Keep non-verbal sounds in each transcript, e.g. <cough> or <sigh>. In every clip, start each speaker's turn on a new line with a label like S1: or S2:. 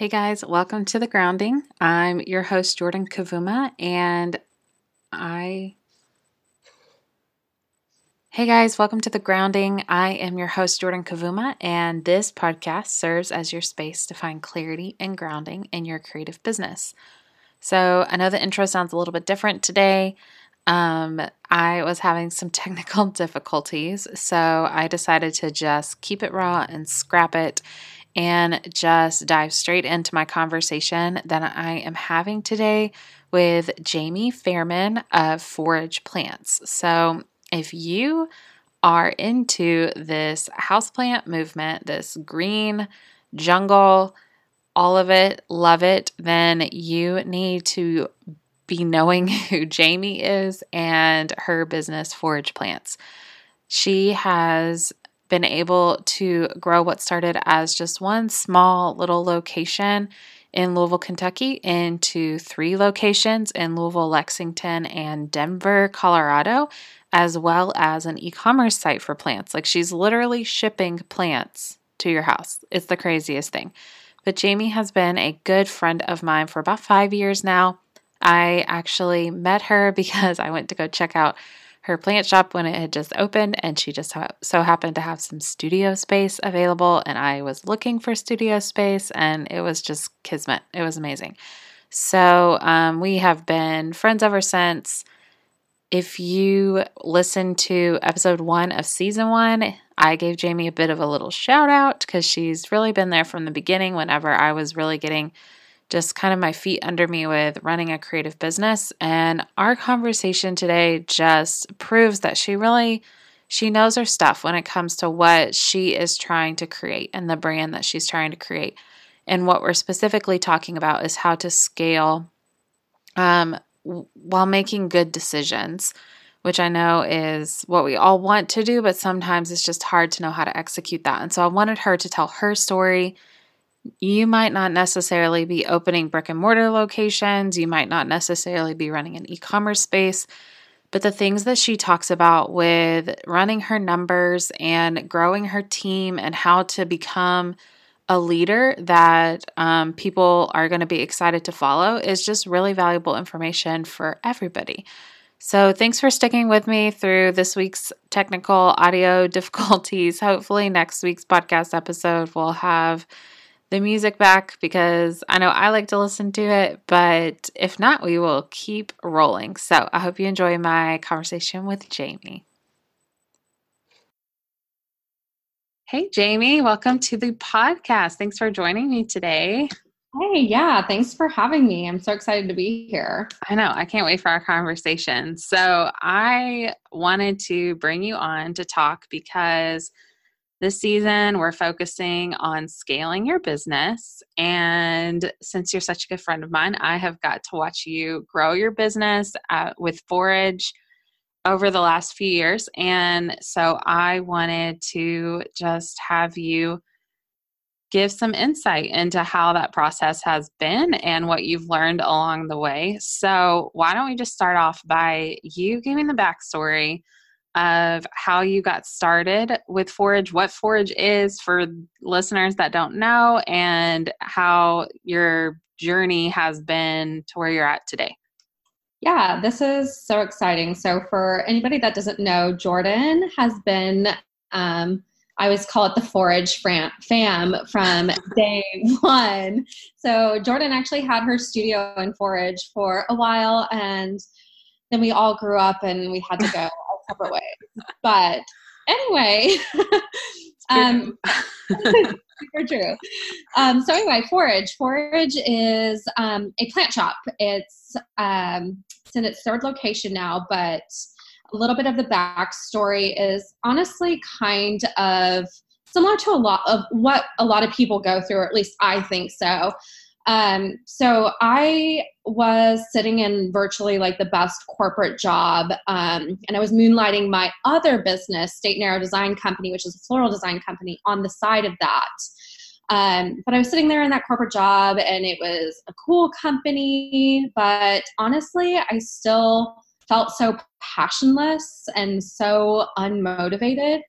S1: Hey guys, welcome to the grounding. I'm your host, Jordan Kavuma, and I. Hey guys, welcome to the grounding. I am your host, Jordan Kavuma, and this podcast serves as your space to find clarity and grounding in your creative business. So, I know the intro sounds a little bit different today. Um, I was having some <laughs> technical difficulties, so I decided to just keep it raw and scrap it and just dive straight into my conversation that I am having today with Jamie Fairman of Forage Plants. So, if you are into this houseplant movement, this green jungle, all of it, love it, then you need to be knowing <laughs> who Jamie is and her business, Forage Plants. She has been able to grow what started as just one small little location in Louisville, Kentucky, into three locations in Louisville, Lexington, and Denver, Colorado, as well as an e commerce site for plants. Like she's literally shipping plants to your house. It's the craziest thing. But Jamie has been a good friend of mine for about five years now. I actually met her <laughs> because I went to go check out her plant shop when it had just opened, and she just so happened to have some studio space available. And I was looking for studio space, and it was just kismet. It was amazing. So um, we have been friends ever since. If you listen to episode one of season one, I gave Jamie a bit of a little shout out because she's really been there from the beginning whenever I was really getting just kind of my feet under me with running a creative business and our conversation today just proves that she really she knows her stuff when it comes to what she is trying to create and the brand that she's trying to create and what we're specifically talking about is how to scale um, while making good decisions which I know is what we all want to do, but sometimes it's just hard to know how to execute that. And so I wanted her to tell her story you might not necessarily be opening brick and mortar locations, you might not necessarily be running an e commerce space, but the things that she talks about with running her numbers and growing her team and how to become a leader that um, people are going to be excited to follow is just really valuable information for everybody. So, thanks for sticking with me through this week's technical audio <laughs> difficulties. Hopefully, next week's podcast episode will have the music back because I know I like to listen to it, but if not, we will keep rolling. So I hope you enjoy my conversation with Jamie. Hey, Jamie, welcome to the podcast. Thanks for joining me today.
S2: Hey, yeah, thanks for having me. I'm so excited to be here.
S1: I know, I can't wait for our conversation. So, I wanted to bring you on to talk because this season, we're focusing on scaling your business. And since you're such a good friend of mine, I have got to watch you grow your business uh, with Forage over the last few years. And so I wanted to just have you give some insight into how that process has been and what you've learned along the way. So, why don't we just start off by you giving the backstory of how you got started with Forage, what Forage is for listeners that don't know, and how your journey has been to where you're at today.
S2: Yeah, this is so exciting. So, for anybody that doesn't know, Jordan has been, um, I always call it the Forage fam from <laughs> day one. So, Jordan actually had her studio in Forage for a while, and then we all grew up and we had to go separate ways. But anyway, um, <laughs> super true. Um, so anyway, Forage. Forage is um, a plant shop. It's um, it's in its third location now, but a little bit of the backstory is honestly kind of similar to a lot of what a lot of people go through, or at least I think so. Um, so I was sitting in virtually like the best corporate job, um, and I was moonlighting my other business, State and Arrow Design Company, which is a floral design company, on the side of that. Um, but I was sitting there in that corporate job, and it was a cool company. But honestly, I still felt so passionless and so unmotivated.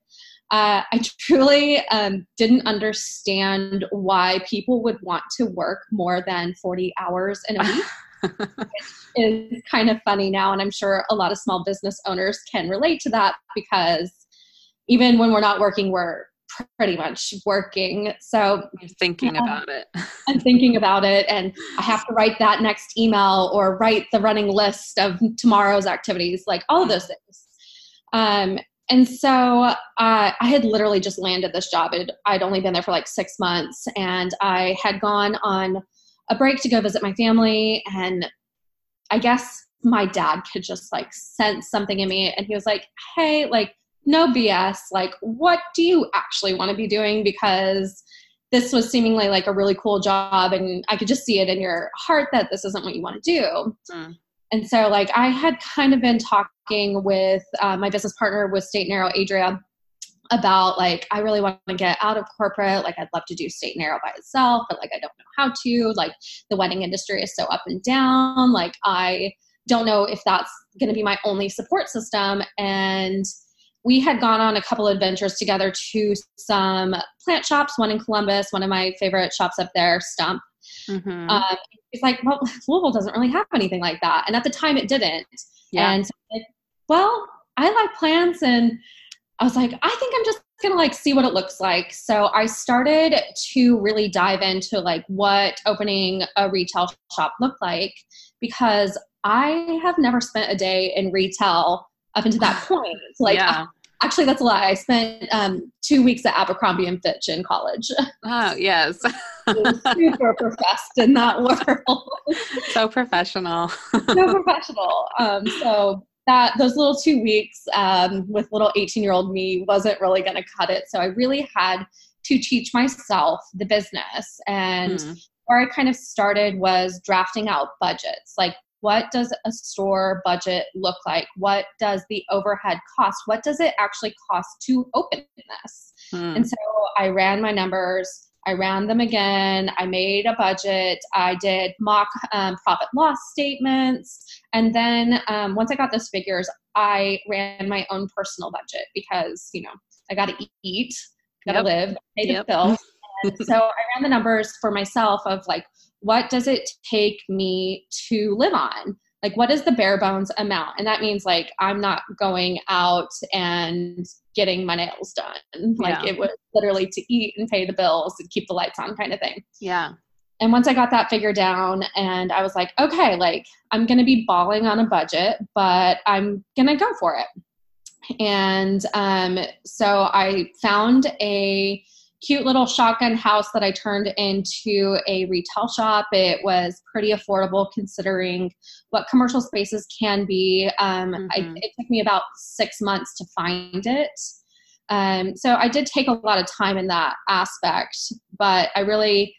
S2: Uh, I truly um, didn't understand why people would want to work more than 40 hours in a week. <laughs> is kind of funny now, and I'm sure a lot of small business owners can relate to that because even when we're not working, we're pretty much working. So
S1: You're thinking um, about it. <laughs>
S2: I'm thinking about it, and I have to write that next email or write the running list of tomorrow's activities, like all of those things. Um, and so uh, I had literally just landed this job. It, I'd only been there for like six months, and I had gone on a break to go visit my family. And I guess my dad could just like sense something in me, and he was like, "Hey, like, no BS. Like, what do you actually want to be doing? Because this was seemingly like a really cool job, and I could just see it in your heart that this isn't what you want to do." Mm and so like i had kind of been talking with uh, my business partner with state Narrow, arrow adria about like i really want to get out of corporate like i'd love to do state and Arrow by itself but like i don't know how to like the wedding industry is so up and down like i don't know if that's going to be my only support system and we had gone on a couple adventures together to some plant shops one in columbus one of my favorite shops up there stump Mm-hmm. Um, he's like, well, Louisville doesn't really have anything like that. And at the time it didn't. Yeah. And so like, well, I like plants and I was like, I think I'm just gonna like see what it looks like. So I started to really dive into like what opening a retail shop looked like because I have never spent a day in retail up until that <sighs> point. Like yeah. Actually that's a lie. I spent um, two weeks at abercrombie and fitch in college. <laughs>
S1: Oh yes. <laughs>
S2: Super professed in that <laughs> world.
S1: So professional.
S2: So professional. Um, so that those little two weeks um, with little 18 year old me wasn't really going to cut it so i really had to teach myself the business and mm. where i kind of started was drafting out budgets like what does a store budget look like? What does the overhead cost? What does it actually cost to open this? Hmm. And so I ran my numbers. I ran them again. I made a budget. I did mock um, profit loss statements. And then um, once I got those figures, I ran my own personal budget because, you know, I got to eat, got to yep. live, pay the yep. bills. <laughs> So I ran the numbers for myself of like, what does it take me to live on? Like, what is the bare bones amount? And that means like I'm not going out and getting my nails done. Like, yeah. it was literally to eat and pay the bills and keep the lights on kind of thing.
S1: Yeah.
S2: And once I got that figured down, and I was like, okay, like I'm gonna be balling on a budget, but I'm gonna go for it. And um, so I found a cute little shotgun house that I turned into a retail shop. It was pretty affordable considering what commercial spaces can be. Um, mm-hmm. I, it took me about six months to find it. Um, so I did take a lot of time in that aspect, but I really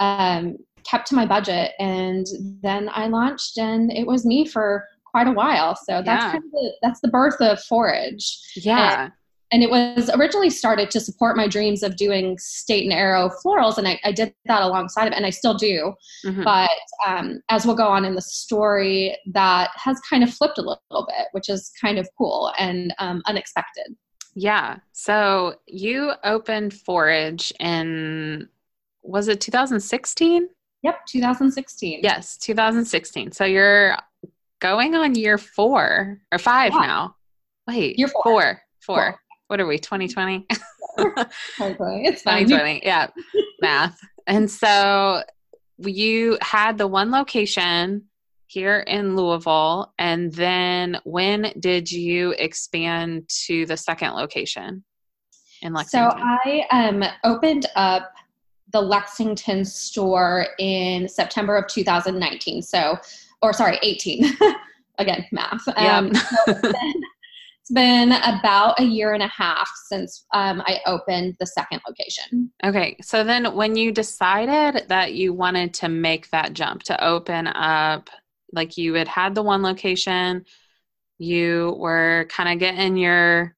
S2: um, kept to my budget. And then I launched, and it was me for quite a while. So that's yeah. kind of the, that's the birth of Forage.
S1: Yeah.
S2: And and it was originally started to support my dreams of doing state and arrow florals and i, I did that alongside of it and i still do. Mm-hmm. but um, as we'll go on in the story that has kind of flipped a little, little bit which is kind of cool and um, unexpected.
S1: Yeah. So you opened forage in was it 2016
S2: yep 2016
S1: yes 2016 so you're going on year four or five yeah. now. Wait
S2: year four.
S1: four. Four, four what are we 2020
S2: it's
S1: fine 2020 yeah math and so you had the one location here in Louisville and then when did you expand to the second location in Lexington?
S2: So I um opened up the Lexington store in September of 2019. So or sorry, 18. <laughs> Again, math. Um, so then it's been about a year and a half since um, I opened the second location.
S1: Okay. So then when you decided that you wanted to make that jump to open up, like you had had the one location, you were kind of getting your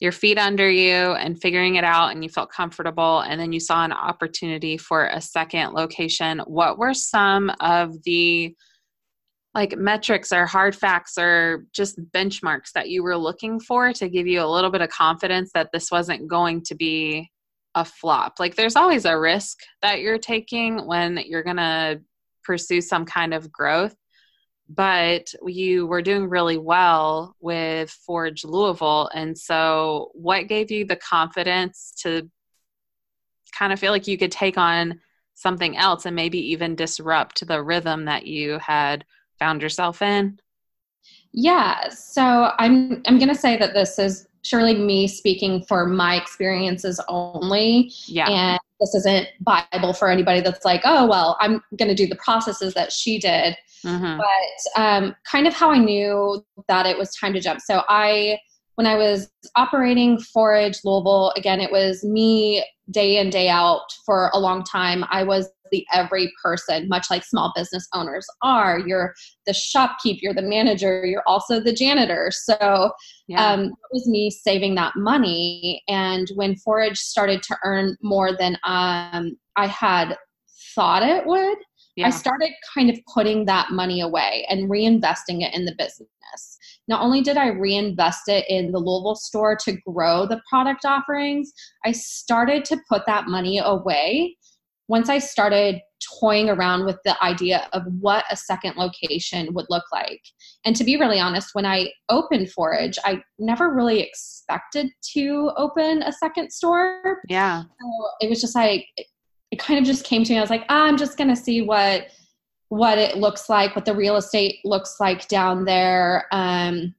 S1: your feet under you and figuring it out and you felt comfortable and then you saw an opportunity for a second location what were some of the like metrics or hard facts or just benchmarks that you were looking for to give you a little bit of confidence that this wasn't going to be a flop? Like there's always a risk that you're taking when you're going to pursue some kind of growth. But you were doing really well with Forage Louisville. And so, what gave you the confidence to kind of feel like you could take on something else and maybe even disrupt the rhythm that you had found yourself in?
S2: Yeah, so I'm I'm going to say that this is surely me speaking for my experiences only.
S1: Yeah.
S2: And this isn't Bible for anybody that's like, oh, well, I'm going to do the processes that she did. Mm-hmm. But um, kind of how I knew that it was time to jump. So I, when I was operating Forage Louisville, again, it was me day in, day out for a long time. I was the every person, much like small business owners are. You're the shopkeep, you're the manager, you're also the janitor. So yeah. um, it was me saving that money. And when Forage started to earn more than um, I had thought it would, yeah. I started kind of putting that money away and reinvesting it in the business. Not only did I reinvest it in the Louisville store to grow the product offerings, I started to put that money away once I started toying around with the idea of what a second location would look like. And to be really honest, when I opened Forage, I never really expected to open a second store.
S1: Yeah.
S2: So it was just like, it kind of just came to me. I was like, ah, I'm just going to see what what it looks like, what the real estate looks like down there. Um,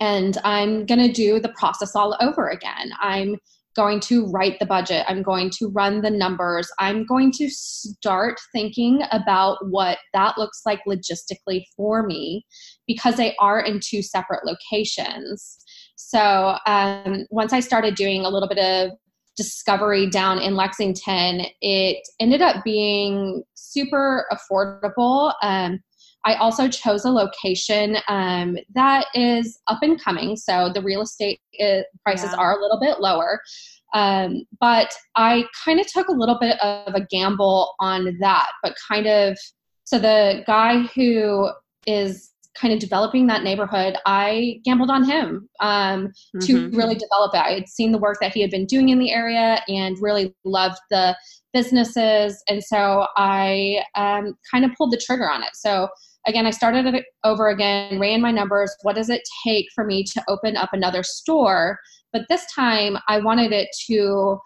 S2: and I'm going to do the process all over again. I'm going to write the budget. I'm going to run the numbers. I'm going to start thinking about what that looks like logistically for me because they are in two separate locations. So um, once I started doing a little bit of discovery down in Lexington, it ended up being super affordable. Um, I also chose a location um, that is up and coming, so the real estate is, uh, prices yeah. are a little bit lower. Um, but I kind of took a little bit of a gamble on that, but kind of so the guy who is kind of developing that neighborhood, I gambled on him um, mm-hmm. to really develop it. I had seen the work that he had been doing in the area and really loved the businesses, and so I um, kind of pulled the trigger on it. So again, I started it over again, ran my numbers. What does it take for me to open up another store? But this time, I wanted it to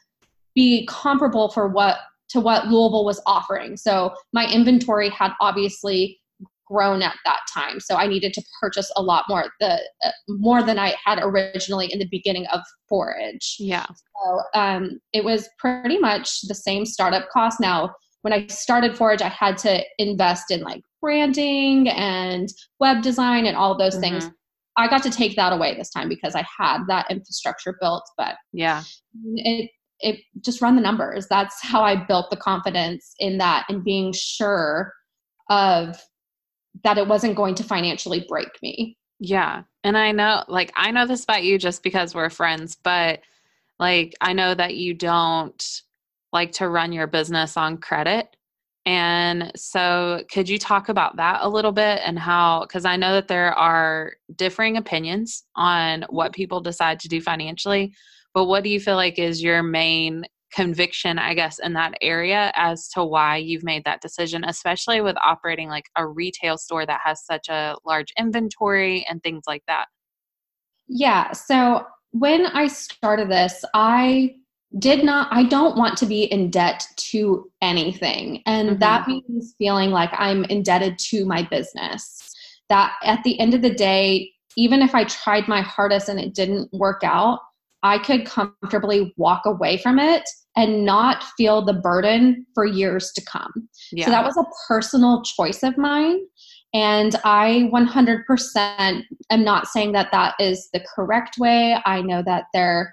S2: be comparable for what to what Louisville was offering. So my inventory had obviously grown at that time so i needed to purchase a lot more the uh, more than i had originally in the beginning of forage
S1: yeah
S2: so um, it was pretty much the same startup cost now when i started forage i had to invest in like branding and web design and all those mm-hmm. things. I got to take that away this time because I had that infrastructure built, but
S1: yeah,
S2: it it just run the numbers. That's how I built the confidence in that and being sure of that it wasn't going to financially break me.
S1: Yeah. And I know like I know this about you just because we're friends, but like I know that you don't like to run your business on credit. And so, could you talk about that a little bit and how, because I know that there are differing opinions on what people decide to do financially, but what do you feel like is your main conviction, I guess, in that area as to why you've made that decision, especially with operating like a retail store that has such a large inventory and things like that?
S2: Yeah. So, when I started this, I did not i don't want to be in debt to anything and mm-hmm. that means feeling like i'm indebted to my business that at the end of the day even if i tried my hardest and it didn't work out i could comfortably walk away from it and not feel the burden for years to come yeah. so that was a personal choice of mine and I 100% am not saying that that is the correct way. I know that there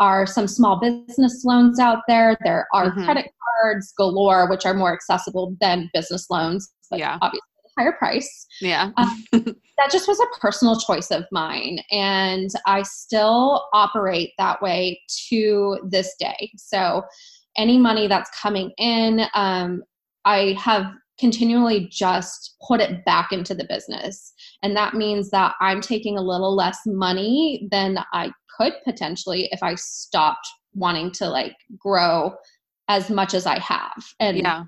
S2: are some small business loans out there. There are mm-hmm. credit cards galore, which are more accessible than business loans, but yeah. obviously higher price.
S1: Yeah.
S2: um, that just was a personal choice of mine. And I still operate that way to this day. So any money that's coming in, um, I have continually just put it back into the business. And that means that I'm taking a little less money than I could potentially if I stopped wanting to like grow as much as I have. And yeah.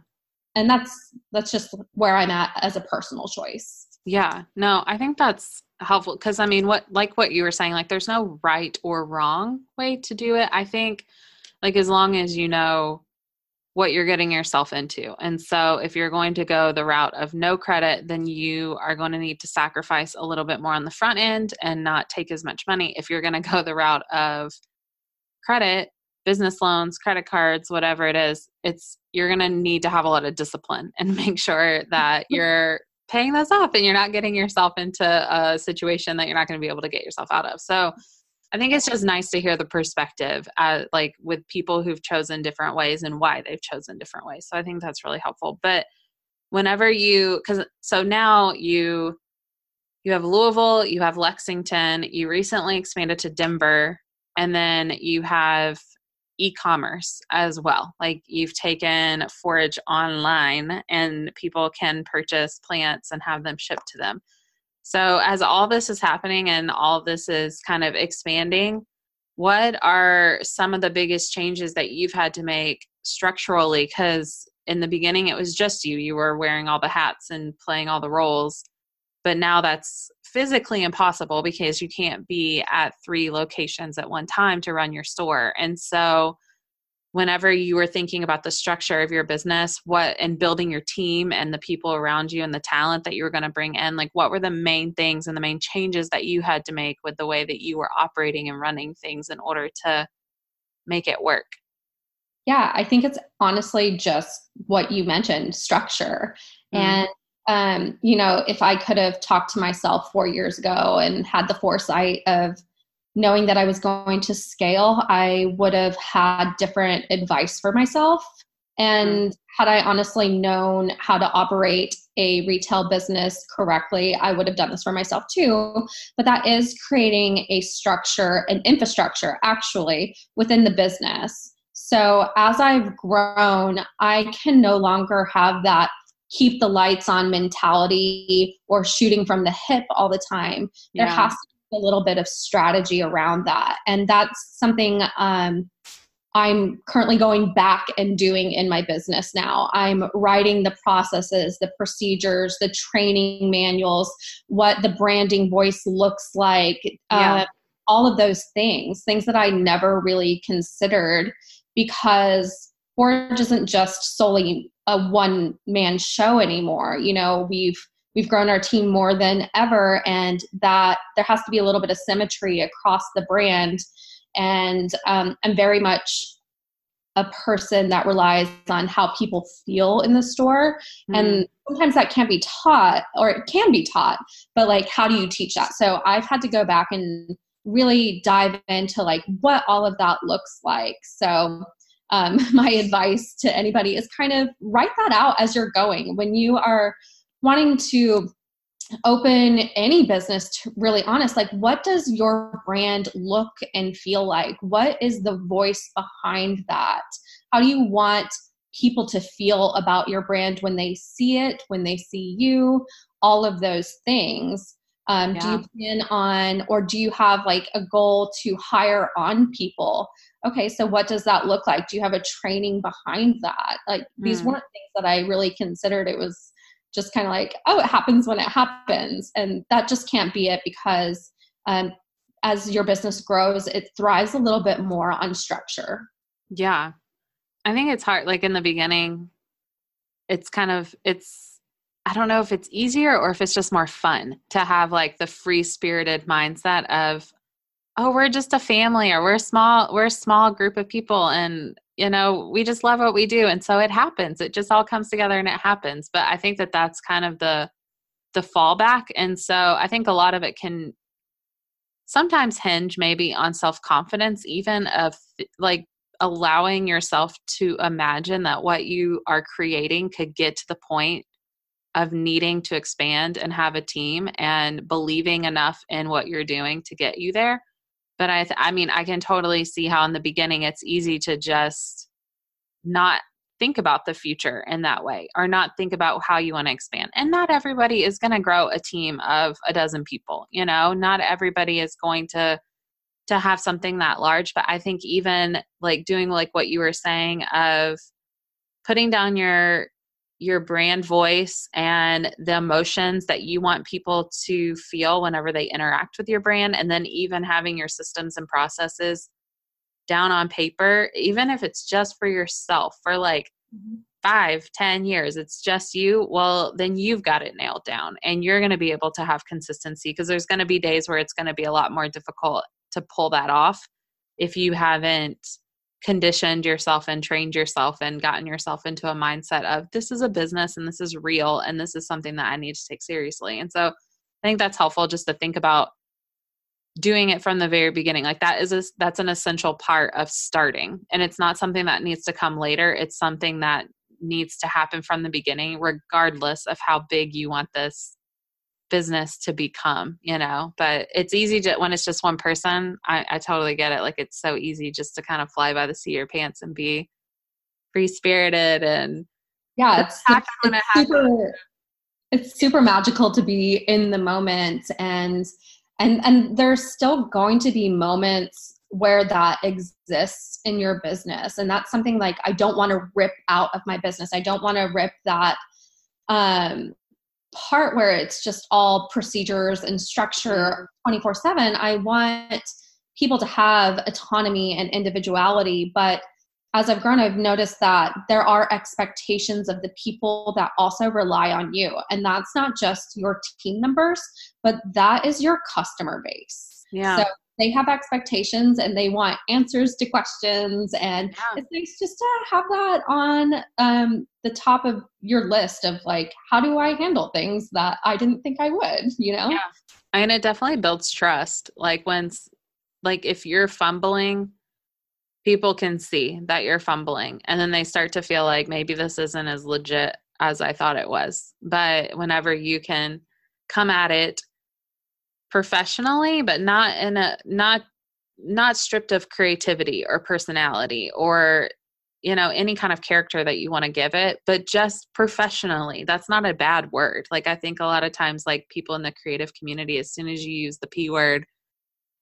S2: And that's that's just where I'm at as a personal choice.
S1: Yeah. No, I think that's helpful because I mean what like what you were saying like there's no right or wrong way to do it. I think like as long as you know what you're getting yourself into. And so if you're going to go the route of no credit, then you are going to need to sacrifice a little bit more on the front end and not take as much money. If you're going <laughs> to go the route of credit, business loans, credit cards, whatever it is, it's you're going to need to have a lot of discipline <laughs> and make sure that <laughs> you're paying those off and you're not getting yourself into a situation that you're not going to be able to get yourself out of. So I think it's just nice to hear the perspective, uh, like with people who've chosen different ways and why they've chosen different ways. So I think that's really helpful. But whenever you, because so now you you have Louisville, you have Lexington, you recently expanded to Denver, and then you have e-commerce as well. Like you've taken Forage online, and people can purchase plants and have them shipped to them. So, as all this is happening and all this is kind of expanding, what are some of the biggest changes that you've had to make structurally? Because in the beginning, it was just you, you were wearing all the hats and playing all the roles. But now that's physically impossible because you can't be at three locations at one time to run your store. And so, whenever you were thinking about the structure of your business what and building your team and the people around you and the talent that you were going to bring in like what were the main things and the main changes that you had to make with the way that you were operating and running things in order to make it work
S2: yeah i think it's honestly just what you mentioned structure mm-hmm. and um, you know if i could have talked to myself four years ago and had the foresight of knowing that I was going to scale, I would have had different advice for myself. And had I honestly known how to operate a retail business correctly, I would have done this for myself too. But that is creating a structure, an infrastructure actually within the business. So as I've grown, I can no longer have that keep the lights on mentality or shooting from the hip all the time. Yeah. There has to a little bit of strategy around that. And that's something um, I'm currently going back and doing in my business now. I'm writing the processes, the procedures, the training manuals, what the branding voice looks like, yeah. uh, all of those things, things that I never really considered because Forage isn't just solely a one man show anymore. You know, we've we've grown our team more than ever and that there has to be a little bit of symmetry across the brand. And um, i'm very much a person that relies on how people feel in the store. Mm. and sometimes that can't be taught or it can be taught but like how do you teach that? So i've had to go back and really dive into like what all of that looks like. So um, <laughs> my advice to anybody is kind of write that out as you're going. When you are wanting to open any business to really honest like what does your brand look and feel like? What is the voice behind that? How do you want people to feel about your brand when they see it when they see you? All of those things. Um, yeah. do you plan on or do you have like a goal to hire on people? Okay so what does that look like? Do you have a training behind that? Like mm. these hmm. weren't things that i really considered. It was just kind of like, oh, it happens when it happens. And that just can't be it because um, as your business grows, it thrives a little bit more on structure.
S1: Yeah. I think it's hard. Like in the beginning, it's kind of, it's, I don't know if it's easier or if it's just more fun to have like the free spirited mindset of, oh, we're just a family or we're small, we're a small group of people and you know we just love what we do and so it happens. It just all comes together and it happens. But i think that that's kind of the the fallback and so i think a lot of it can sometimes hinge maybe on self-confidence even of like allowing yourself to imagine that what you are creating could get to the point of needing to expand and have a team and believing enough in what you're doing to get you there but I, th- I mean, I can totally see how in the beginning it's easy to just not think about the future in that way or not think about how you want to expand. And not everybody is going to grow a team of a dozen people, you know, not everybody is going to to have something that large, but I think even like doing like what you were saying of putting down your your brand voice and the emotions that you want people to feel whenever they interact with your brand and then even having your systems and processes down on paper even if it's just for yourself for like mm-hmm. five ten years it's just you well then you've got it nailed down and you're going to be able to have consistency because there's going to be days where it's going to be a lot more difficult to pull that off if you haven't conditioned yourself and trained yourself and gotten yourself into a mindset of this is a business and this is real and this is something that I need to take seriously. And so I think that's helpful just to think about doing it from the very beginning. Like that is a, that's an essential part of starting. And it's not something that needs to come later. It's something that needs to happen from the beginning regardless of how big you want this business to become, you know. But it's easy to when it's just one person. I, I totally get it. Like it's so easy just to kind of fly by the seat of your pants and be free spirited and
S2: yeah, it's, it's, it's super. It's super magical to be in the moment and and and there's still going to be moments where that exists in your business and that's something like i don't want to rip out of my business i don't want to rip that um part where it's just all procedures and structure mm-hmm. 24 7 i want people to have autonomy and individuality. But as i've grown i've noticed that there are expectations of the people that also rely on you. And that's not just your team members but that is your customer base.
S1: Yeah. So
S2: they have expectations and they want answers to questions. And yeah. it's nice just to have that on um, the top of your list of like how do i handle things that i didn't think i would you know?
S1: Yeah. And it definitely builds trust. Like when like if you're fumbling people can see that you're fumbling and then they start to feel like maybe this isn't as legit as i thought it was. But whenever you can come at it professionally but not in a not not stripped of creativity or personality or you know any kind of character that you want to give it but just professionally. That's not a bad word. Like i think a lot of times like people in the creative community as soon as you use the p word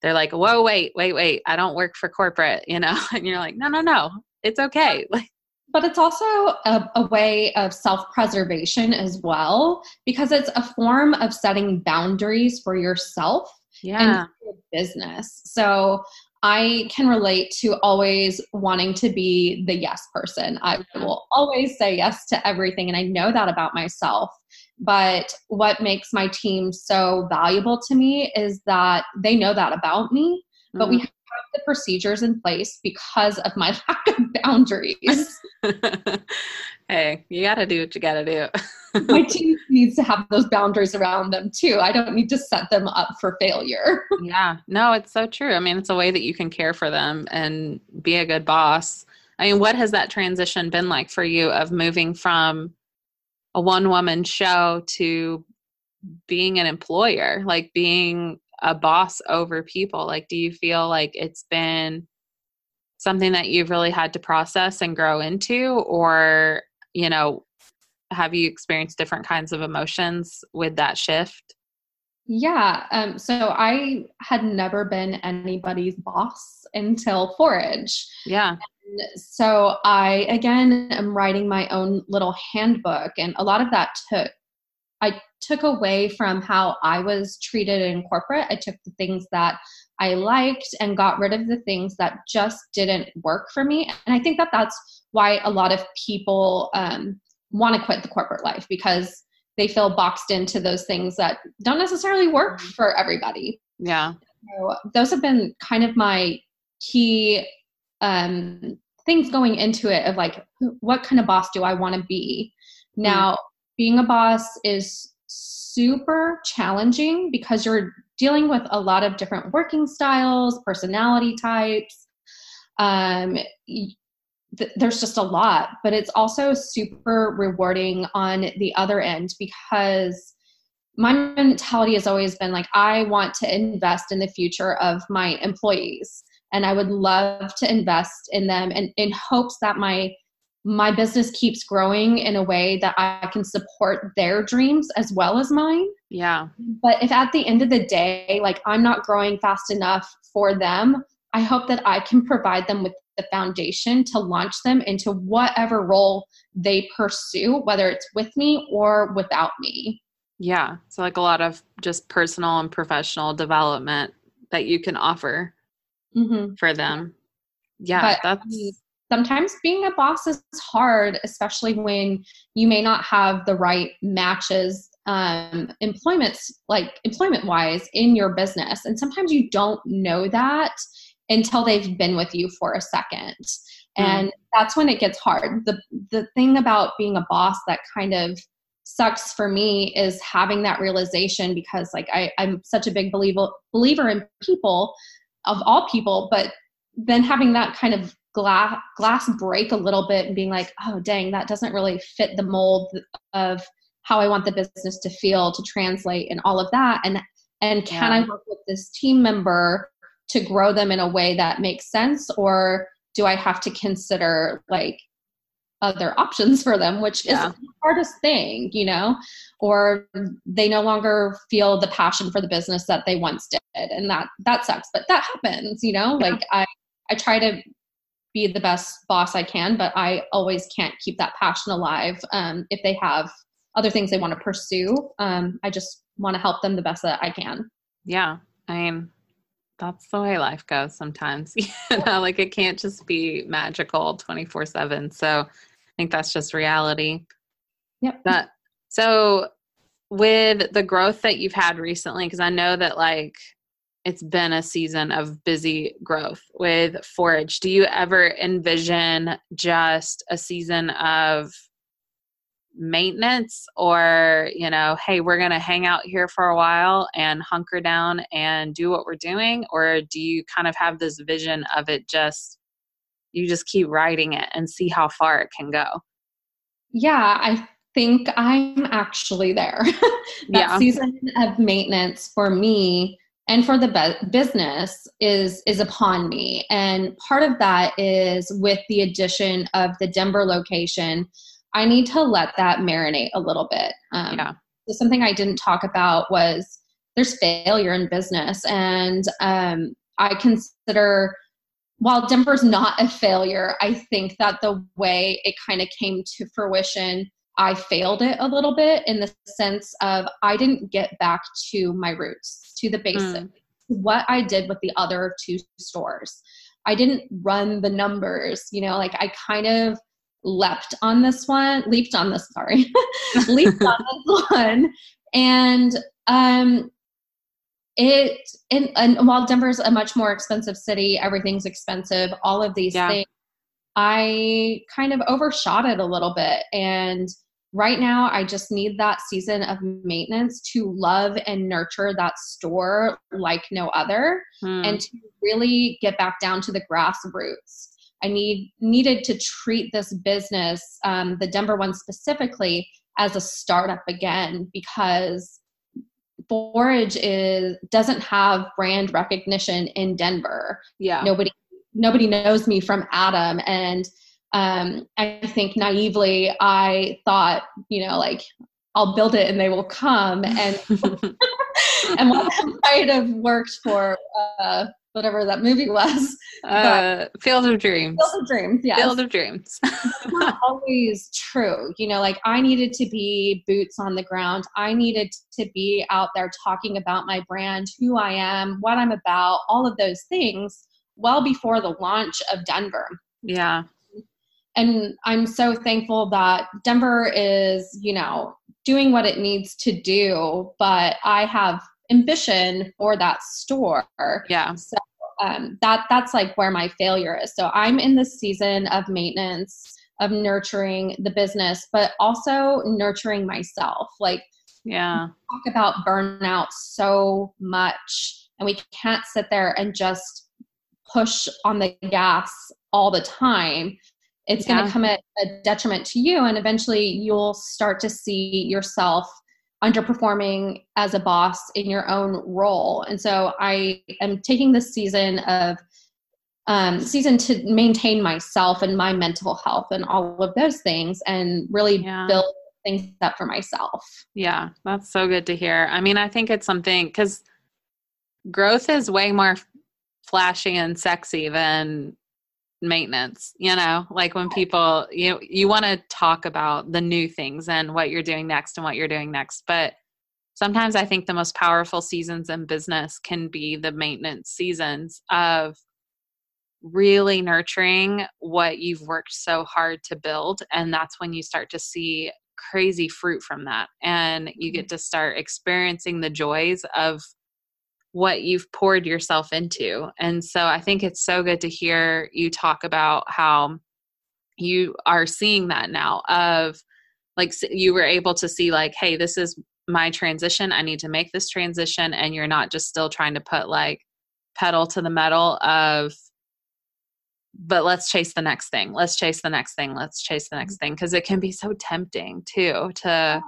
S1: they're like whoa wait wait wait i don't work for corporate you know? <laughs> And you're like no no no it's okay. <laughs> Like
S2: but it's also a, a way of self preservation as well, because it's a form of setting boundaries for yourself
S1: yeah. and
S2: business. So I can relate to always wanting to be the yes person. I will always say yes to everything, and I know that about myself. But what makes my team so valuable to me is that they know that about me, but we mm. The procedures in place because of my <laughs> lack of boundaries. <laughs>
S1: hey, you got to do what you got to
S2: do. my <laughs> team needs to have those boundaries around them too. I don't need to set them up for failure.
S1: yeah, no, it's so true. I mean, it's a way that you can care for them and be a good boss. I mean, what has that transition been like for you of moving from a one woman show to being an employer, like being a boss over people. Like do you feel like it's been something that you've really had to process and grow into? Or you know have you experienced different kinds of emotions with that shift?
S2: Yeah um, so i had never been anybody's boss until forage.
S1: Yeah.
S2: And so i again am writing my own little handbook and a lot of that took I took away from how I was treated in corporate. I took the things that I liked and got rid of the things that just didn't work for me. And I think that that's why a lot of people um, want to quit the corporate life because they feel boxed into those things that don't necessarily work mm-hmm. for everybody.
S1: Yeah.
S2: So those have been kind of my key um, things going into it of like, what kind of boss do I want to be? Now, being a boss is super challenging because you're dealing with a lot of different working styles, personality types. Um, th- there's just a lot, but it's also super rewarding on the other end because my mentality has always been like, I want to invest in the future of my employees. And I would love to invest in them and in hopes that my my business keeps growing in a way that I can support their dreams as well as mine.
S1: Yeah.
S2: But if at the end of the day, like I'm not growing fast enough for them, I hope that I can provide them with the foundation to launch them into whatever role they pursue, whether it's with me or without me.
S1: Yeah. So, like a lot of just personal and professional development that you can offer mm-hmm. for them. Yeah. But, that's
S2: sometimes being a boss is hard, especially when you may not have the right matches um, employment like employment wise in your business. And sometimes you don't know that until they've been with you for a second. Mm. and that's when it gets hard. The the thing about being a boss that kind of sucks for me is having that realization because like I, i'm such a big believer believer in people of all people but then having that kind of glass glass break a little bit and being like oh dang that doesn't really fit the mold of how i want the business to feel to translate and all of that and and can yeah. i work with this team member to grow them in a way that makes sense or do i have to consider like other options for them which yeah. is the hardest thing you know or they no longer feel the passion for the business that they once did and that that sucks but that happens you know yeah. like i i try to be the best boss I can, but I always can't keep that passion alive. Um, if they have other things they want to pursue, um, I just want to help them the best that I can.
S1: Yeah. I mean, that's the way life goes sometimes. <laughs> you know, like it can't just be magical 24 7. So I think that's just reality.
S2: Yep.
S1: But so with the growth that you've had recently, because I know that like it's been a season of busy growth with Forage. Do you ever envision just a season of maintenance or, you know, hey, we're going to hang out here for a while and hunker down and do what we're doing? Or do you kind of have this vision of it just, you just keep riding it and see how far it can go?
S2: Yeah, I think I'm actually there. <laughs> that yeah. season of maintenance for me and for the be- business is is upon me. And part of that is with the addition of the denver location i need to let that marinate a little bit. Um, yeah. so something i didn't talk about was there's failure in business. And um, i consider while denver's not a failure i think that the way it kind of came to fruition I failed it a little bit in the sense of I didn't get back to my roots, to the basics, mm. what I did with the other two stores. I didn't run the numbers, you know, like I kind of leapt on this one, leaped on this, sorry, <laughs> leaped on this <laughs> one. And um, it, and, and while Denver's a much more expensive city, everything's expensive, all of these yeah. things, I kind of overshot it a little bit. And right now i just need that season of maintenance to love and nurture that store like no other hmm. and to really get back down to the grassroots. I need needed to treat this business um, the denver one specifically as a startup again because forage is doesn't have brand recognition in denver.
S1: Yeah.
S2: Nobody nobody knows me from adam and um, I think naively I thought, you know, like I'll build it and they will come, and <laughs> and what might have worked for uh, whatever that movie was.
S1: Uh, Field of Dreams.
S2: Field of Dreams. Yeah.
S1: Field of Dreams.
S2: not <laughs> always true. You know, like I needed to be boots on the ground. I needed to be out there talking about my brand, who I am, what I'm about, all of those things well before the launch of Denver.
S1: Yeah
S2: and I'm so thankful that Denver is, you know, doing what it needs to do, but I have ambition for that store.
S1: Yeah.
S2: So um, that that's like where my failure is. So I'm in the season of maintenance, of nurturing the business, but also nurturing myself. Like,
S1: yeah,
S2: talk about burnout so much, and we can't sit there and just push on the gas all the time it's yeah. going to come at a detriment to you and eventually you'll start to see yourself underperforming as a boss in your own role and so i am taking this season of um, season to maintain myself and my mental health and all of those things and really yeah. build things up for myself.
S1: Yeah, that's so good to hear. I mean, I think it's something because growth is way more flashy and sexy than maintenance you know like when people you you want to talk about the new things and what you're doing next and what you're doing next but sometimes i think the most powerful seasons in business can be the maintenance seasons of really nurturing what you've worked so hard to build and that's when you start to see crazy fruit from that and you get mm-hmm. to start experiencing the joys of what you've poured yourself into. And so I think it's so good to hear you talk about how you are seeing that now of like you were able to see like hey this is my transition i need to make this transition and you're not just still trying to put like pedal to the metal of but let's chase the next thing let's chase the next thing let's chase the next mm-hmm. thing because it can be so tempting too to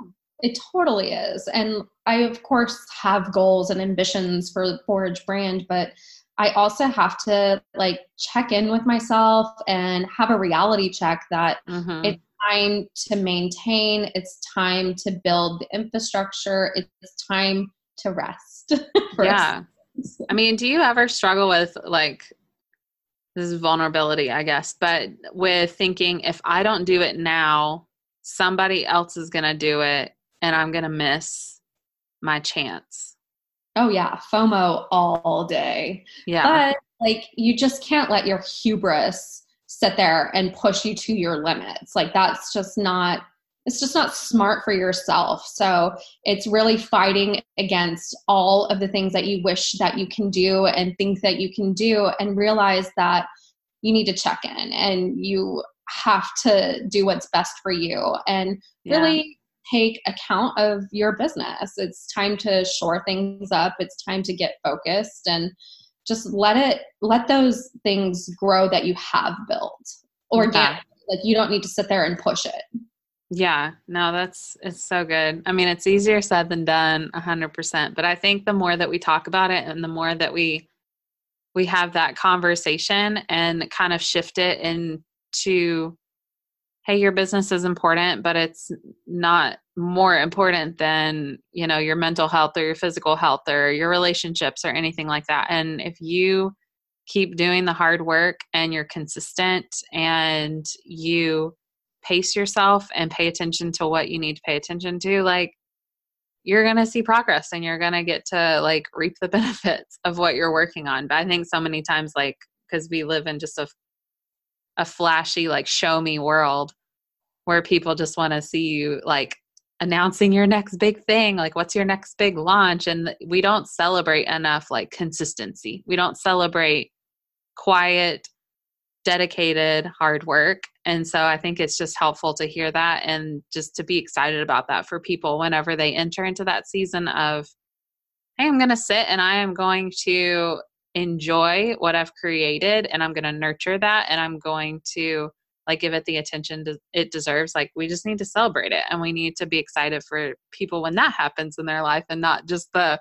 S2: it totally is. And I, of course, have goals and ambitions for the Forage brand, but I also have to like check in with myself and have a reality check that mm-hmm. it's time to maintain, it's time to build the infrastructure, it's time to rest. <laughs>
S1: yeah. I mean, do you ever struggle with like this is vulnerability, I guess, but with thinking if I don't do it now, somebody else is going to do it and I'm going to miss my chance.
S2: Oh, yeah. FOMO all day.
S1: Yeah.
S2: But like, you just can't let your hubris sit there and push you to your limits. Like, that's just not. It's just not smart for yourself. So it's really fighting against all of the things that you wish that you can do and think that you can do, and realize that you need to check in and you have to do what's best for you and really yeah take account of your business. It's time to shore things up. It's time to get focused and just let it let those things grow that you have built organic. Yeah. Like you don't need to sit there and push it.
S1: Yeah, no, that's it's so good. I mean, it's easier said than done, a hundred percent. But I think the more that we talk about it, and the more that we we have that conversation and kind of shift it into hey your business is important but it's not more important than you know your mental health or your physical health or your relationships or anything like that. And if you keep doing the hard work and you're consistent and you pace yourself and pay attention to what you need to pay attention to like you're going to see progress and you're going to get to like reap the <laughs> benefits of what you're working on. But i think so many times like because we live in just a a flashy like show me world where people just want to see you like announcing your next big thing like what's your next big launch and we don't celebrate enough like consistency. We don't celebrate quiet dedicated hard work and so i think it's just helpful to hear that and just to be excited about that for people whenever they enter into that season of hey i'm going to sit and i am going to enjoy what I've created and I'm going to nurture that and I'm going to like give it the attention it deserves. Like we just need to celebrate it and we need to be excited for people when that happens in their life and not just the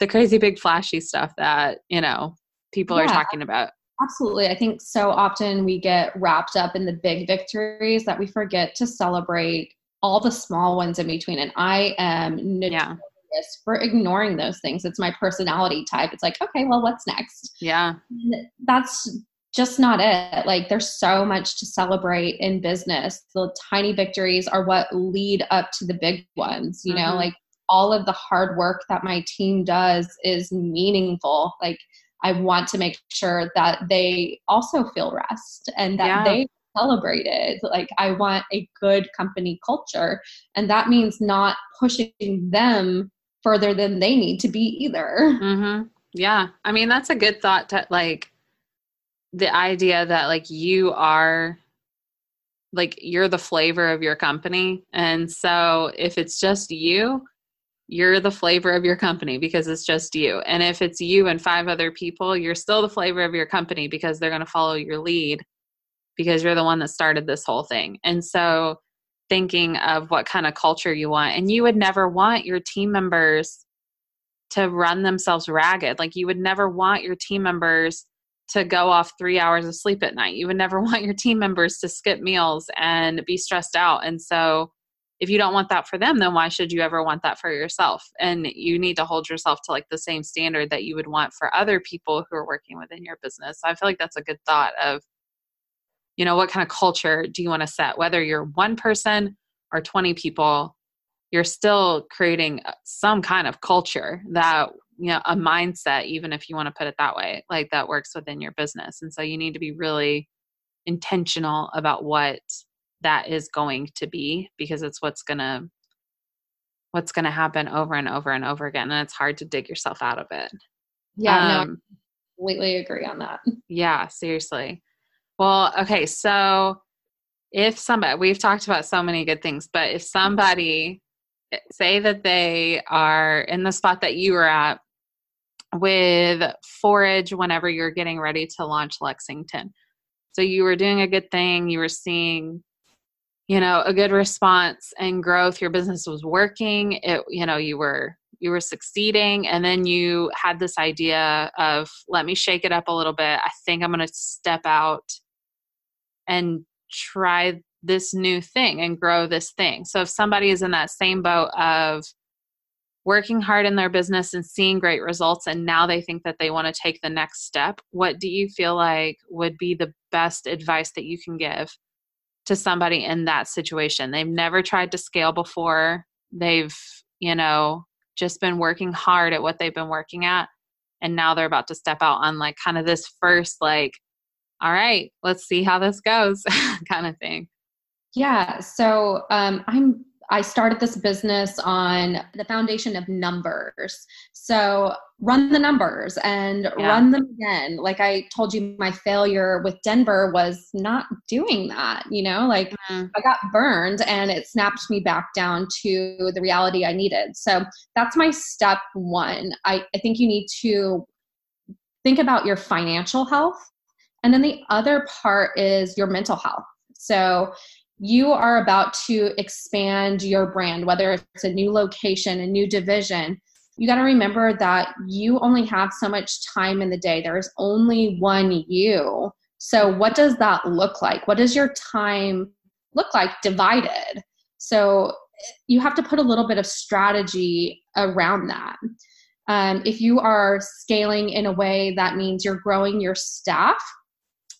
S1: the crazy big flashy stuff that you know people yeah, are talking about.
S2: absolutely. I think so often we get wrapped up in the big victories that we forget to celebrate all the small ones in between. And i am yeah for ignoring those things. It's my personality type. It's like, okay, well, what's next?
S1: Yeah.
S2: That's just not it. Like, there's so much to celebrate in business. The tiny victories are what lead up to the big ones, you mm-hmm. know, like all of the hard work that my team does is meaningful. Like, I want to make sure that they also feel rest and that yeah. they celebrated. Like, I want a good company culture. And that means not pushing them further than they need to be either.
S1: Mm-hmm. Yeah. I mean, that's a good thought to like the idea that like you are like you're the flavor of your company. And so if it's just you, you're the flavor of your company because it's just you. And if it's you and five other people, you're still the flavor of your company because they're going to follow your lead because you're the one that started this whole thing. And so thinking of what kind of culture you want. And you would never want your team members to run themselves ragged. Like you would never want your team members to go off three hours of sleep at night. You would never <laughs> want your team members to skip meals and be stressed out. And so, if you don't want that for them, then why should you ever want that for yourself? And you need to hold yourself to like the same standard that you would want for other people who are working within your business. So I feel like that's a good thought of, you know, what kind of culture do you want to set? Whether you're one person or 20 people, you're still creating uh, some kind of culture that you know a mindset even if you want to put it that way like that works within your business. And so you need to be really intentional about what that is going to be because it's what's going to what's going to happen over and over and over again and it's hard to dig yourself out of it.
S2: Yeah um, no completely agree on that.
S1: Yeah seriously well okay so if somebody we've talked about so many good things but if somebody eh, say that they are in the spot that you were at with forage whenever you're getting ready to launch Lexington. So you were doing a good thing, you were seeing you know a good response and growth your business was working it you know you were you were succeeding and then you had this idea of let me shake it up a little bit i think i'm going to step out and try this new thing and grow this thing. So if somebody is in that same boat of working hard in their business and seeing great results and now they think that they want to take the next step, what do you feel like would be the best advice that you can give to somebody in that situation? They've never tried to scale before. They've, you know, just been working hard at what they've been working at and now they're about to step out on like kind of this first like all right, let's see how this goes <laughs> kind of thing.
S2: Yeah. So um, I'm I started this business on the foundation of numbers. So run the numbers and yeah. run them again. Like I told you, my failure with Denver was not doing that. You know, like mm-hmm. I got burned and it snapped me back down to the reality I needed. So that's my step one. I, I think you need to think about your financial health. And then the other part is your mental health. So you are about to expand your brand, whether it's a new location, a new division, you got to remember that you only have so much time in the day. There's only one you. So, what does that look like? What does your time look like divided? So, you have to put a little bit of strategy around that. Um, if you are scaling in a way that means you're growing your staff,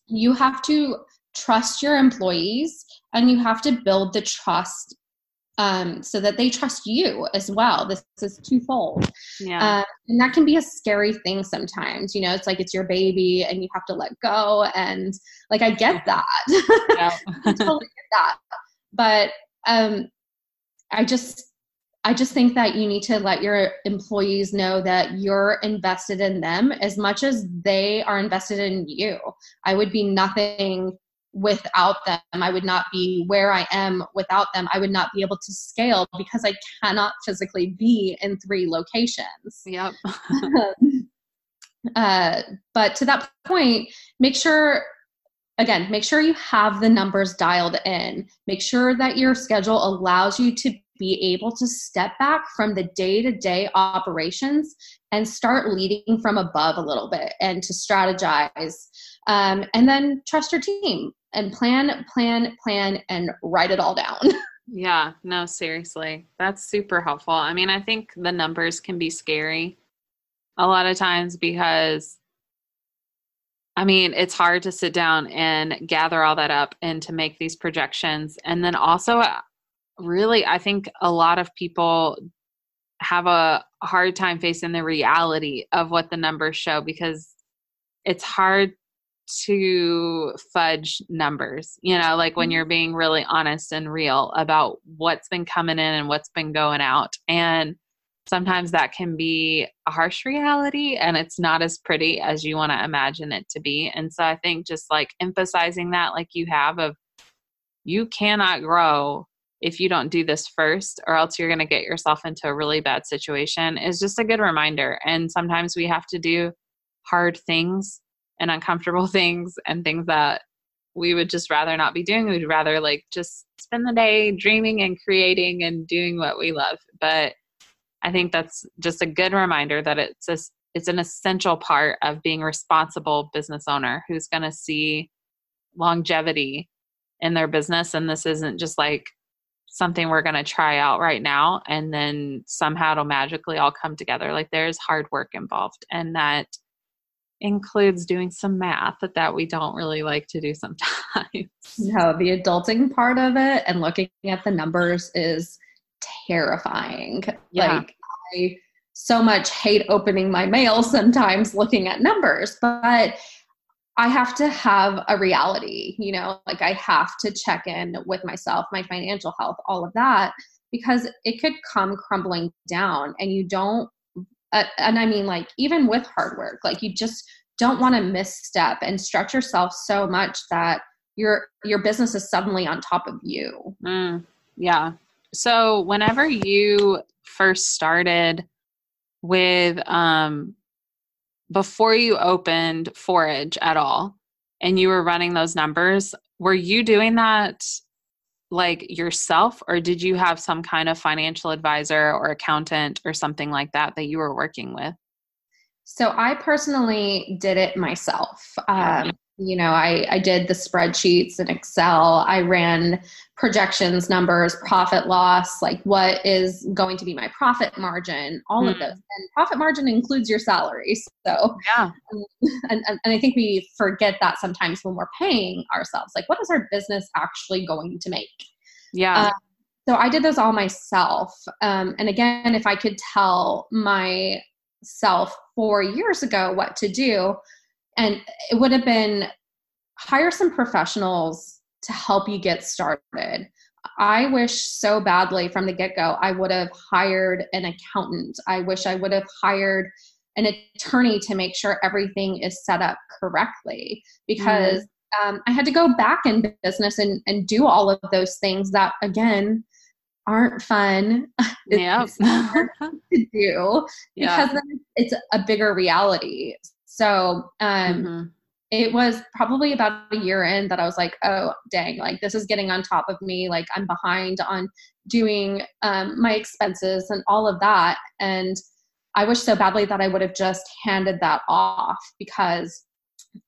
S2: you have to trust your employees and you have to build the trust um, so that they trust you as well. This is twofold. Yeah. Uh, and that can be a scary thing sometimes. You know, it's like it's your baby and you have to let go. And like, I get that. Yeah. <laughs> I totally get that. But um, I just, I just think that you need to let your employees know that you're invested in them as much as they are invested in you. I would be nothing without them. I would not be where I am without them. I would not be able to scale because I cannot physically be in three locations.
S1: Yep. <laughs>
S2: uh, but to that point, make sure again, make sure you have the numbers dialed in. Make sure that your schedule allows you to be able to step back from the day to day operations and start leading from above a little bit and to strategize. Um, and then trust your team and plan, plan, plan, and write it all down. <laughs>
S1: yeah, no, seriously. That's super helpful. I mean, I think the numbers can be scary a lot of times because I mean, it's hard to sit down and gather all that up and to make these projections. And then also, uh, really, I think a lot of people have a hard time facing the reality of what the numbers show because it's hard to fudge numbers, you know, like when mm-hmm. you're being really honest and real about what's been coming in and what's been going out. And sometimes that can be a harsh reality and it's not as pretty as you want to imagine it to be. And so I think just like emphasizing that, like you have, of you cannot grow if you don't do this first, or else you're going to get yourself into a really bad situation, is just a good reminder. And sometimes we have to do hard things and uncomfortable <laughs> things and things that we would just rather not be doing. We'd rather like just spend the day dreaming and creating and doing what we love. But I think that's just a good reminder that it's a it's an essential part of being a responsible business owner who's going to see longevity in their business and this isn't just like something we're going to try out right now and then somehow it'll magically all come together like there's hard work involved and that includes doing some math that, that we don't really like to do sometimes. <laughs>
S2: No the adulting part of it and looking at the numbers is terrifying. Yeah. like i so much hate opening my mail sometimes looking at numbers but I have to have a reality, you know, like I have to check in with myself, my financial health, all of that, because it could come crumbling down and you don't, uh, and I mean, like, even with hard work, like, you just don't want to misstep and stretch yourself so much that your your business is suddenly on top of you.
S1: Mm, yeah. So whenever you first started with um before you opened Forage at all and you were running those numbers, were you doing that like yourself or did you have some kind of financial advisor or accountant or something like that that you were working with?
S2: So I personally did it myself. Um, you know i i did the spreadsheets in excel. I ran projections numbers profit loss like what is going to be my profit margin all mm. of hmm. those. And profit margin includes your salary. So
S1: yeah. <laughs>
S2: and, and, and i think we forget that sometimes when we're paying ourselves like what is our business actually going to make?
S1: Yeah. Uh,
S2: so i did those all myself. Um, and again if i could tell myself four years ago what to do and it would have been hire some professionals to help you get started. I wish so badly from the get go, I would have hired an accountant. I wish I would have hired an attorney to make sure everything is set up correctly because mm. um, I had to go back in business and, and do all of those things that, again, aren't fun <laughs> to do <laughs> yeah. because it's a bigger reality. So, um, mm-hmm. it was probably about a year in that I was like, oh, dang, like this is getting on top of me. Like I'm behind on doing um, my expenses and all of that. And I wish so badly that I would have just handed that off because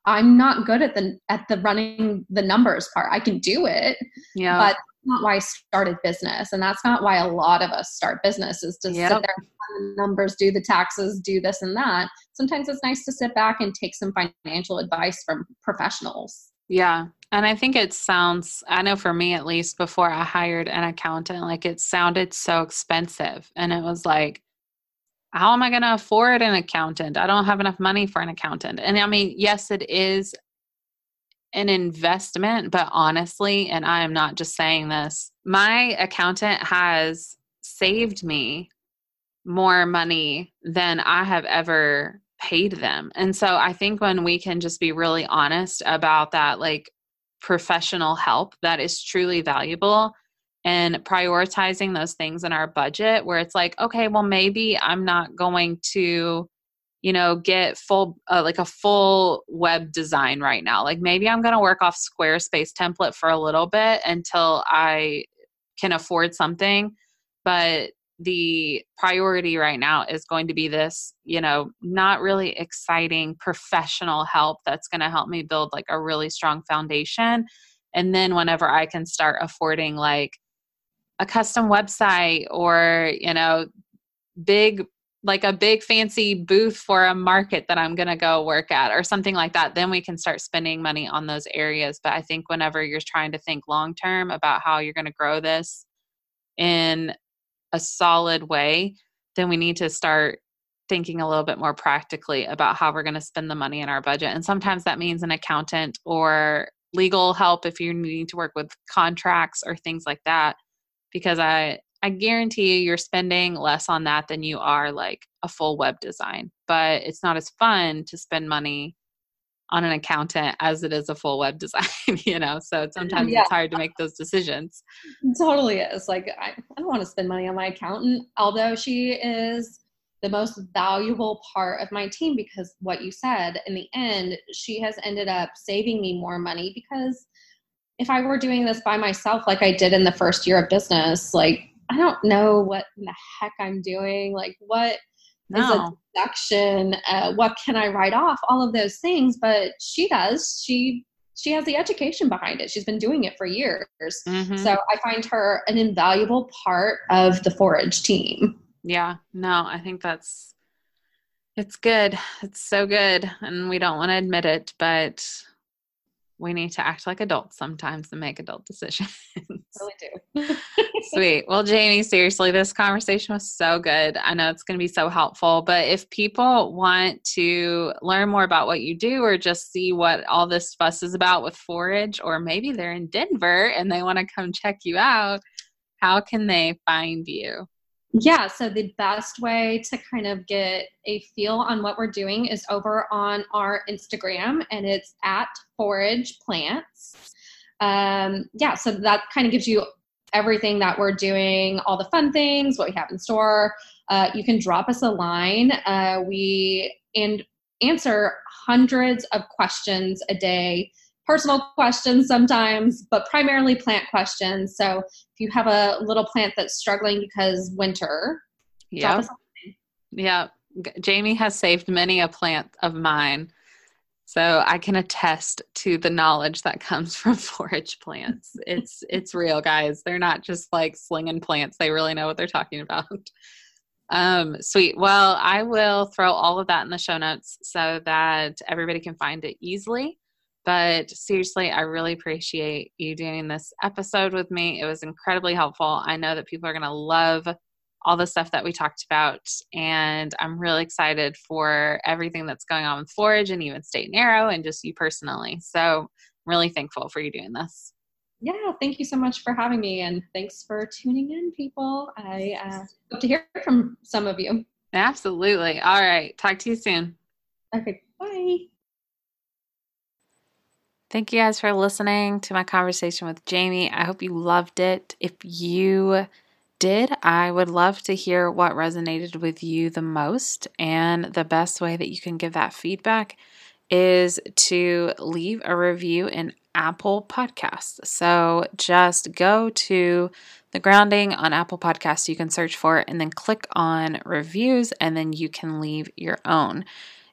S2: I'm not good at the at the running the numbers part. I can do it,
S1: yeah,
S2: but not why I started business, and that's not why a lot of us start business is to yep. sit there, the numbers, do the taxes, do this and that. Sometimes it's nice to sit back and take some financial advice from professionals.
S1: Yeah, and I think it sounds. I know for me at least, before I hired an accountant, like it sounded so expensive, and it was like. How am I going to afford an accountant? I don't have enough money for an accountant. And I mean, yes, it is an investment, but honestly, and I am not just saying this, my accountant has saved me more money than I have ever paid them. And so I think when we can just be really honest about that, like professional help that is truly valuable and prioritizing those things in our budget where it's like, okay, well, maybe I'm not going to you know get full uh, like a full web design right now like maybe i'm going to work off squarespace template for a little bit until i can afford something but the priority right now is going to be this you know not really exciting professional help that's going to help me build like a really strong foundation and then whenever i can start affording like a custom website or you know big like a big fancy booth for a market that I'm going to go work at or something like that, then we can start spending money on those areas. But I think whenever you're trying to think long term about how you're going to grow this in a solid way, then we need to start thinking a little bit more practically about how we're going to spend the money in our budget. And sometimes that means an accountant or legal help if you're needing to work with contracts or things like that. Because I, I guarantee you you're spending less on that than you are like a full web design. But it's not as fun to spend money on an accountant as it is a full web design, <laughs> you know? So sometimes yeah. it's hard to make those decisions.
S2: It totally is. Like, I, I don't want to spend money on my accountant, although she is the most valuable part of my team because what you said in the end, she has ended up saving me more money because if I were doing this by myself, like I did in the first year of business, like I don't know what in the heck I'm doing. Like, what no. is a deduction. Uh, what can I write off? All of those things, but she does. She she has the education behind it. She's been doing it for years. Mm-hmm. So I find her an invaluable part of the forage team.
S1: Yeah, no, I think that's it's good. It's so good. And we don't want to admit it, but we need to act like adults sometimes and make adult decisions.
S2: really do. <laughs>
S1: Sweet. Well, Jamie, seriously, this conversation was so good. I know it's going to be so helpful. But if people want to learn more about what you do or just see what all this fuss is about with forage, or maybe they're in Denver and they want to come check you out, how can they find you?
S2: Yeah, so the best way to kind of get a feel on what we're doing is over on our Instagram, and it's at Forage Plants. Um, yeah, so that kind of gives you everything that we're doing, all the fun things, what we have in store. Uh, you can drop us a line. Uh, we and answer hundreds of questions a day personal questions sometimes, but primarily plant questions. So if you have a little plant that's struggling because winter,
S1: yeah, yeah. Jamie has saved many a plant of mine. So I can attest to the knowledge that comes <laughs> from forage plants. It's it's real, guys. They're not just like slinging plants. They really know what they're talking about. Um, sweet. Well, I will throw all of that in the show notes so that everybody can find it easily. But seriously, I really appreciate you doing this episode with me. It was incredibly helpful. I know that people are going to love all the stuff that we talked about. And I'm really excited for everything that's going on with Forage and even State and Arrow and just you personally. So I'm really thankful for you doing this.
S2: Yeah, thank you so much for having me. And thanks for tuning in, people. I uh, hope to hear from some of you.
S1: Absolutely. All right. Talk to you soon.
S2: Okay.
S1: Thank you guys for listening to my conversation with Jamie. I hope you loved it. If you did, I would love to hear what resonated with you the most. And the best way that you can give that feedback is to leave a review in Apple Podcasts. So just go to the grounding on Apple Podcasts. You can search for it and then click on reviews, and then you can leave your own.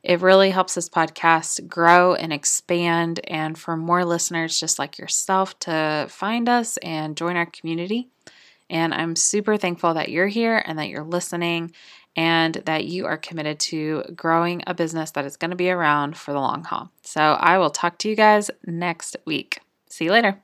S1: It really helps this podcast grow and expand, and for more listeners just like yourself to find us and join our community. And I'm super thankful that you're here and that you're listening and that you are committed to growing a business that is going to be around for the long haul. So I will talk to you guys next week. See you later.